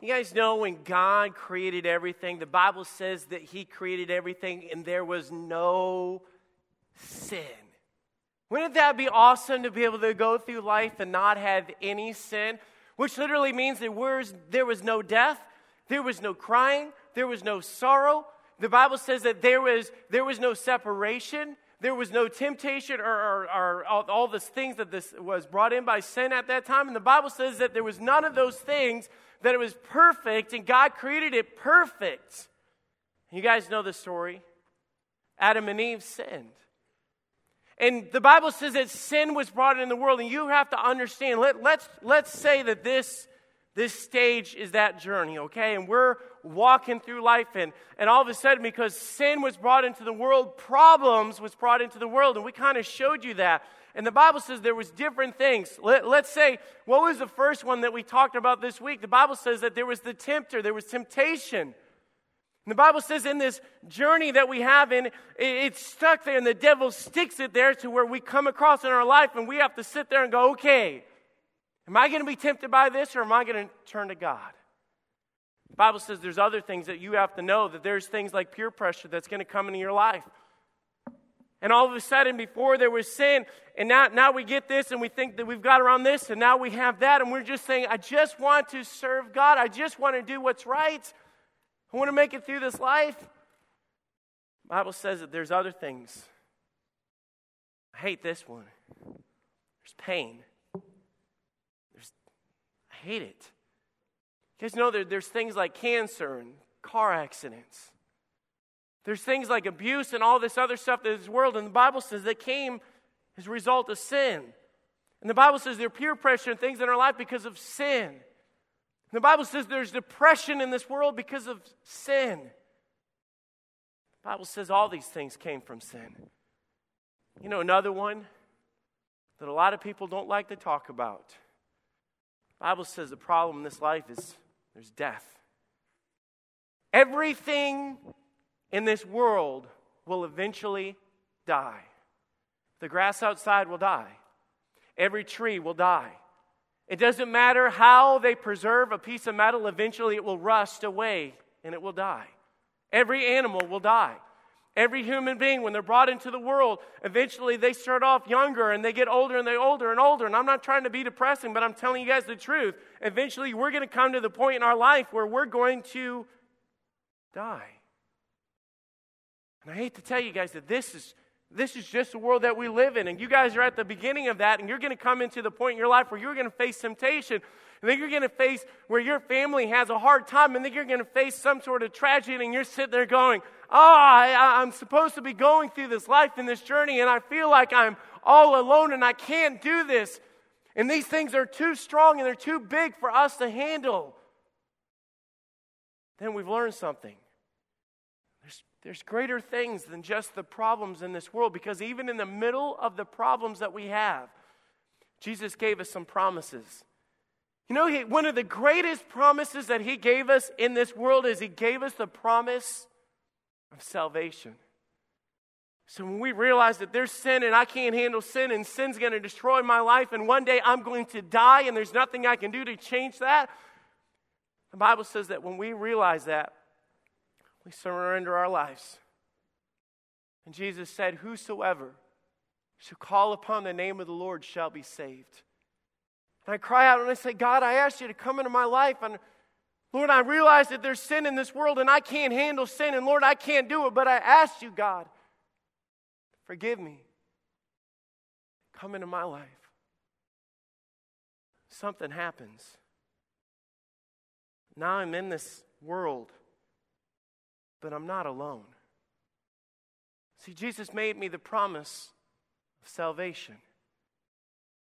You guys know when God created everything, the Bible says that He created everything and there was no sin. Wouldn't that be awesome to be able to go through life and not have any sin? Which literally means that there was no death, there was no crying, there was no sorrow. The Bible says that there was, there was no separation, there was no temptation or, or, or all, all things that this was brought in by sin at that time. And the Bible says that there was none of those things, that it was perfect, and God created it perfect. You guys know the story. Adam and Eve sinned. And the Bible says that sin was brought in the world, and you have to understand. Let, let's, let's say that this, this stage is that journey, okay? And we're walking through life, and, and all of a sudden, because sin was brought into the world, problems was brought into the world, and we kind of showed you that. And the Bible says there was different things. Let, let's say, what was the first one that we talked about this week? The Bible says that there was the tempter, there was temptation. And the Bible says in this journey that we have in, it's stuck there and the devil sticks it there to where we come across in our life and we have to sit there and go, okay, am I going to be tempted by this or am I going to turn to God? The Bible says there's other things that you have to know, that there's things like peer pressure that's going to come into your life. And all of a sudden, before there was sin, and now, now we get this and we think that we've got around this, and now we have that, and we're just saying, I just want to serve God. I just want to do what's right. I want to make it through this life. The Bible says that there's other things. I hate this one. There's pain. There's, I hate it. You guys know there, there's things like cancer and car accidents. There's things like abuse and all this other stuff in this world, and the Bible says that came as a result of sin. And the Bible says there's peer pressure and things in our life because of sin. The Bible says there's depression in this world because of sin. The Bible says all these things came from sin. You know, another one that a lot of people don't like to talk about. The Bible says the problem in this life is there's death. Everything in this world will eventually die. The grass outside will die. Every tree will die. It doesn't matter how they preserve a piece of metal, eventually it will rust away and it will die. Every animal will die. Every human being, when they're brought into the world, eventually they start off younger and they get older and they're older and older. And I'm not trying to be depressing, but I'm telling you guys the truth. Eventually, we're going to come to the point in our life where we're going to die. And I hate to tell you guys that this is this is just the world that we live in. And you guys are at the beginning of that, and you're going to come into the point in your life where you're going to face temptation. And then you're going to face where your family has a hard time, and then you're going to face some sort of tragedy, and you're sitting there going, Oh, I, I'm supposed to be going through this life and this journey, and I feel like I'm all alone and I can't do this. And these things are too strong and they're too big for us to handle. Then we've learned something. There's greater things than just the problems in this world because even in the middle of the problems that we have, Jesus gave us some promises. You know, he, one of the greatest promises that He gave us in this world is He gave us the promise of salvation. So when we realize that there's sin and I can't handle sin and sin's going to destroy my life and one day I'm going to die and there's nothing I can do to change that, the Bible says that when we realize that, we surrender our lives. And Jesus said, Whosoever shall call upon the name of the Lord shall be saved. And I cry out and I say, God, I ask you to come into my life. And Lord, I realize that there's sin in this world and I can't handle sin. And Lord, I can't do it. But I ask you, God, forgive me. Come into my life. Something happens. Now I'm in this world but I'm not alone. See, Jesus made me the promise of salvation.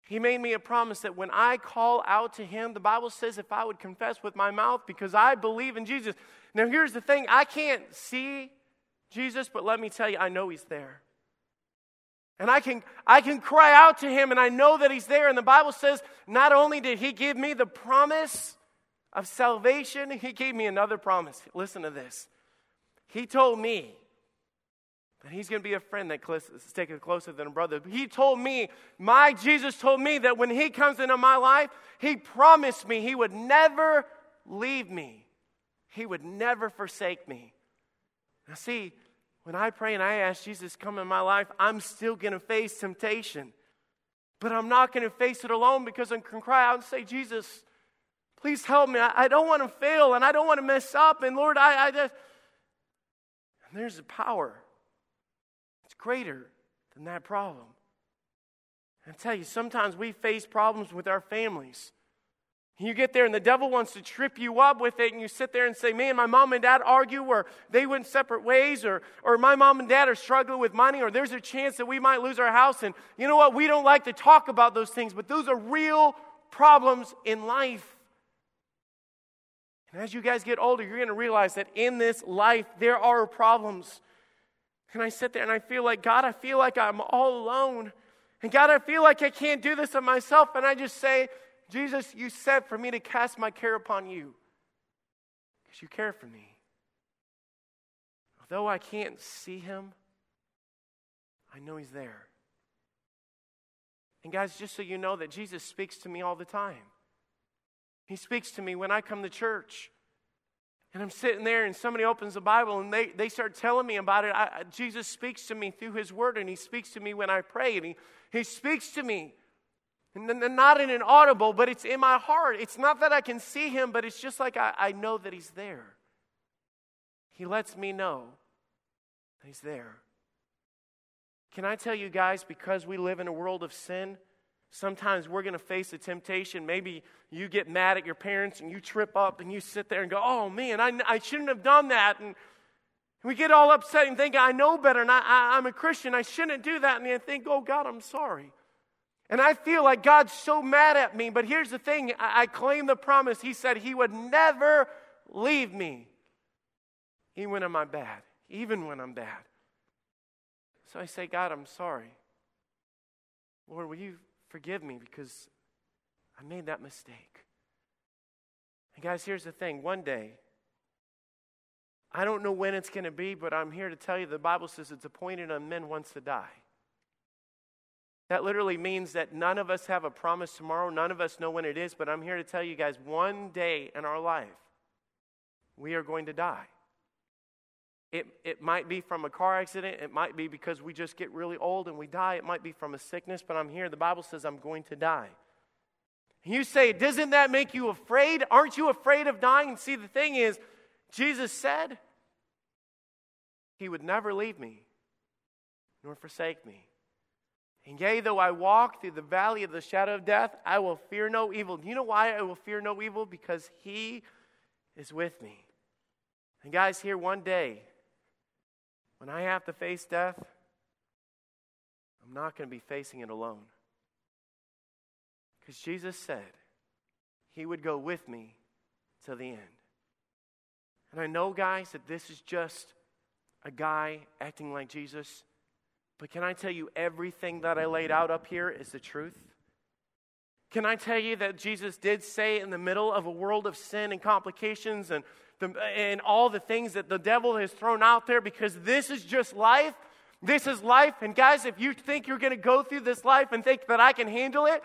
He made me a promise that when I call out to Him, the Bible says if I would confess with my mouth because I believe in Jesus. Now, here's the thing I can't see Jesus, but let me tell you, I know He's there. And I can, I can cry out to Him and I know that He's there. And the Bible says not only did He give me the promise of salvation, He gave me another promise. Listen to this. He told me that he's going to be a friend that sticks closer than a brother. He told me, my Jesus told me that when he comes into my life, he promised me he would never leave me. He would never forsake me. Now, see, when I pray and I ask Jesus come in my life, I'm still going to face temptation. But I'm not going to face it alone because I can cry out and say, Jesus, please help me. I, I don't want to fail and I don't want to mess up. And Lord, I, I just. There's a power. It's greater than that problem. And I tell you, sometimes we face problems with our families. You get there and the devil wants to trip you up with it, and you sit there and say, Man, my mom and dad argue, or they went separate ways, or, or my mom and dad are struggling with money, or there's a chance that we might lose our house. And you know what? We don't like to talk about those things, but those are real problems in life. And as you guys get older, you're going to realize that in this life, there are problems. And I sit there and I feel like, God, I feel like I'm all alone. And God, I feel like I can't do this of myself. And I just say, Jesus, you said for me to cast my care upon you because you care for me. Although I can't see him, I know he's there. And guys, just so you know that Jesus speaks to me all the time. He speaks to me when I come to church. And I'm sitting there and somebody opens the Bible and they, they start telling me about it. I, Jesus speaks to me through his word and he speaks to me when I pray and he, he speaks to me. And then not in an audible, but it's in my heart. It's not that I can see him, but it's just like I, I know that he's there. He lets me know that he's there. Can I tell you guys, because we live in a world of sin, sometimes we're going to face a temptation. Maybe you get mad at your parents and you trip up and you sit there and go, oh man, I, I shouldn't have done that. And we get all upset and think, I know better and I, I, I'm a Christian. I shouldn't do that. And I think, oh God, I'm sorry. And I feel like God's so mad at me. But here's the thing I, I claim the promise. He said He would never leave me, even when I'm bad, even when I'm bad. So I say, God, I'm sorry. Lord, will you forgive me because I made that mistake? And guys, here's the thing one day, I don't know when it's going to be, but I'm here to tell you the Bible says it's appointed on men once to die. That literally means that none of us have a promise tomorrow. None of us know when it is, but I'm here to tell you guys one day in our life, we are going to die. It, it might be from a car accident. It might be because we just get really old and we die. It might be from a sickness, but I'm here. The Bible says I'm going to die. You say, Doesn't that make you afraid? Aren't you afraid of dying? And see, the thing is, Jesus said he would never leave me nor forsake me. And yea, though I walk through the valley of the shadow of death, I will fear no evil. Do you know why I will fear no evil? Because he is with me. And guys, here one day, when I have to face death, I'm not going to be facing it alone. Because Jesus said he would go with me to the end. And I know, guys, that this is just a guy acting like Jesus. But can I tell you, everything that I laid out up here is the truth? Can I tell you that Jesus did say in the middle of a world of sin and complications and, the, and all the things that the devil has thrown out there because this is just life? This is life. And guys, if you think you're going to go through this life and think that I can handle it,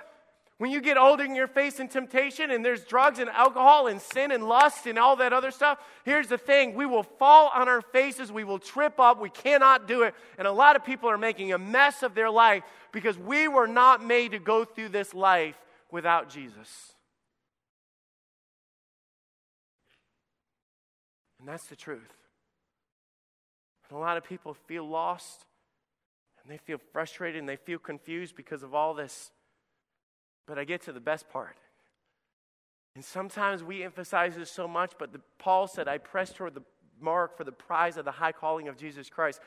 when you get older and you're facing temptation and there's drugs and alcohol and sin and lust and all that other stuff, here's the thing we will fall on our faces, we will trip up, we cannot do it. And a lot of people are making a mess of their life because we were not made to go through this life without Jesus. And that's the truth. And a lot of people feel lost and they feel frustrated and they feel confused because of all this but I get to the best part. And sometimes we emphasize this so much, but the, Paul said, I press toward the mark for the prize of the high calling of Jesus Christ.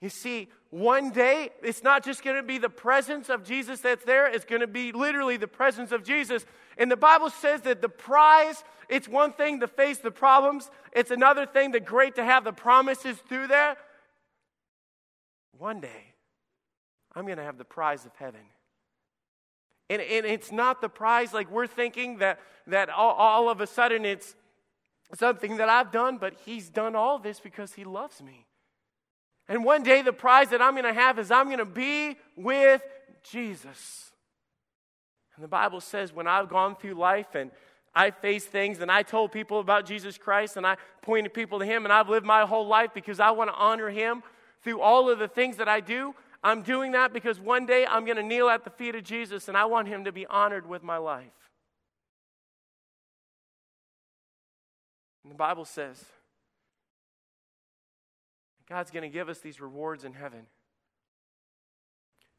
You see, one day, it's not just going to be the presence of Jesus that's there, it's going to be literally the presence of Jesus. And the Bible says that the prize, it's one thing to face the problems, it's another thing that great to have the promises through there. One day, I'm going to have the prize of heaven. And, and it's not the prize like we're thinking that, that all, all of a sudden it's something that I've done, but He's done all this because He loves me. And one day the prize that I'm going to have is I'm going to be with Jesus. And the Bible says when I've gone through life and I faced things and I told people about Jesus Christ and I pointed people to Him and I've lived my whole life because I want to honor Him through all of the things that I do. I'm doing that because one day I'm going to kneel at the feet of Jesus and I want Him to be honored with my life. And the Bible says God's going to give us these rewards in heaven.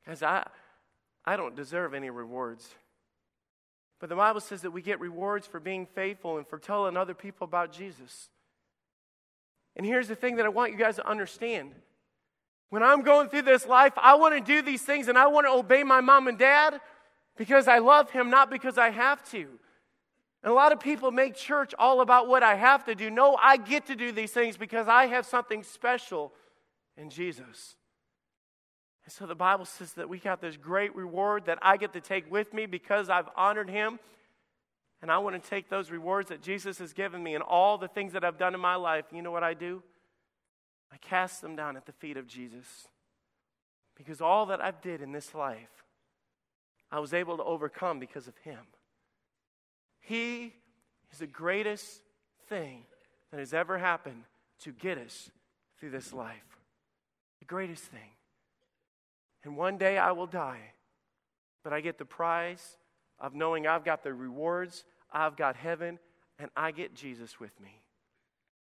Guys, I, I don't deserve any rewards. But the Bible says that we get rewards for being faithful and for telling other people about Jesus. And here's the thing that I want you guys to understand. When I'm going through this life, I want to do these things and I want to obey my mom and dad because I love him, not because I have to. And a lot of people make church all about what I have to do. No, I get to do these things because I have something special in Jesus. And so the Bible says that we got this great reward that I get to take with me because I've honored him. And I want to take those rewards that Jesus has given me and all the things that I've done in my life. You know what I do? I cast them down at the feet of Jesus. Because all that I've did in this life, I was able to overcome because of him. He is the greatest thing that has ever happened to get us through this life. The greatest thing. And one day I will die. But I get the prize of knowing I've got the rewards, I've got heaven, and I get Jesus with me.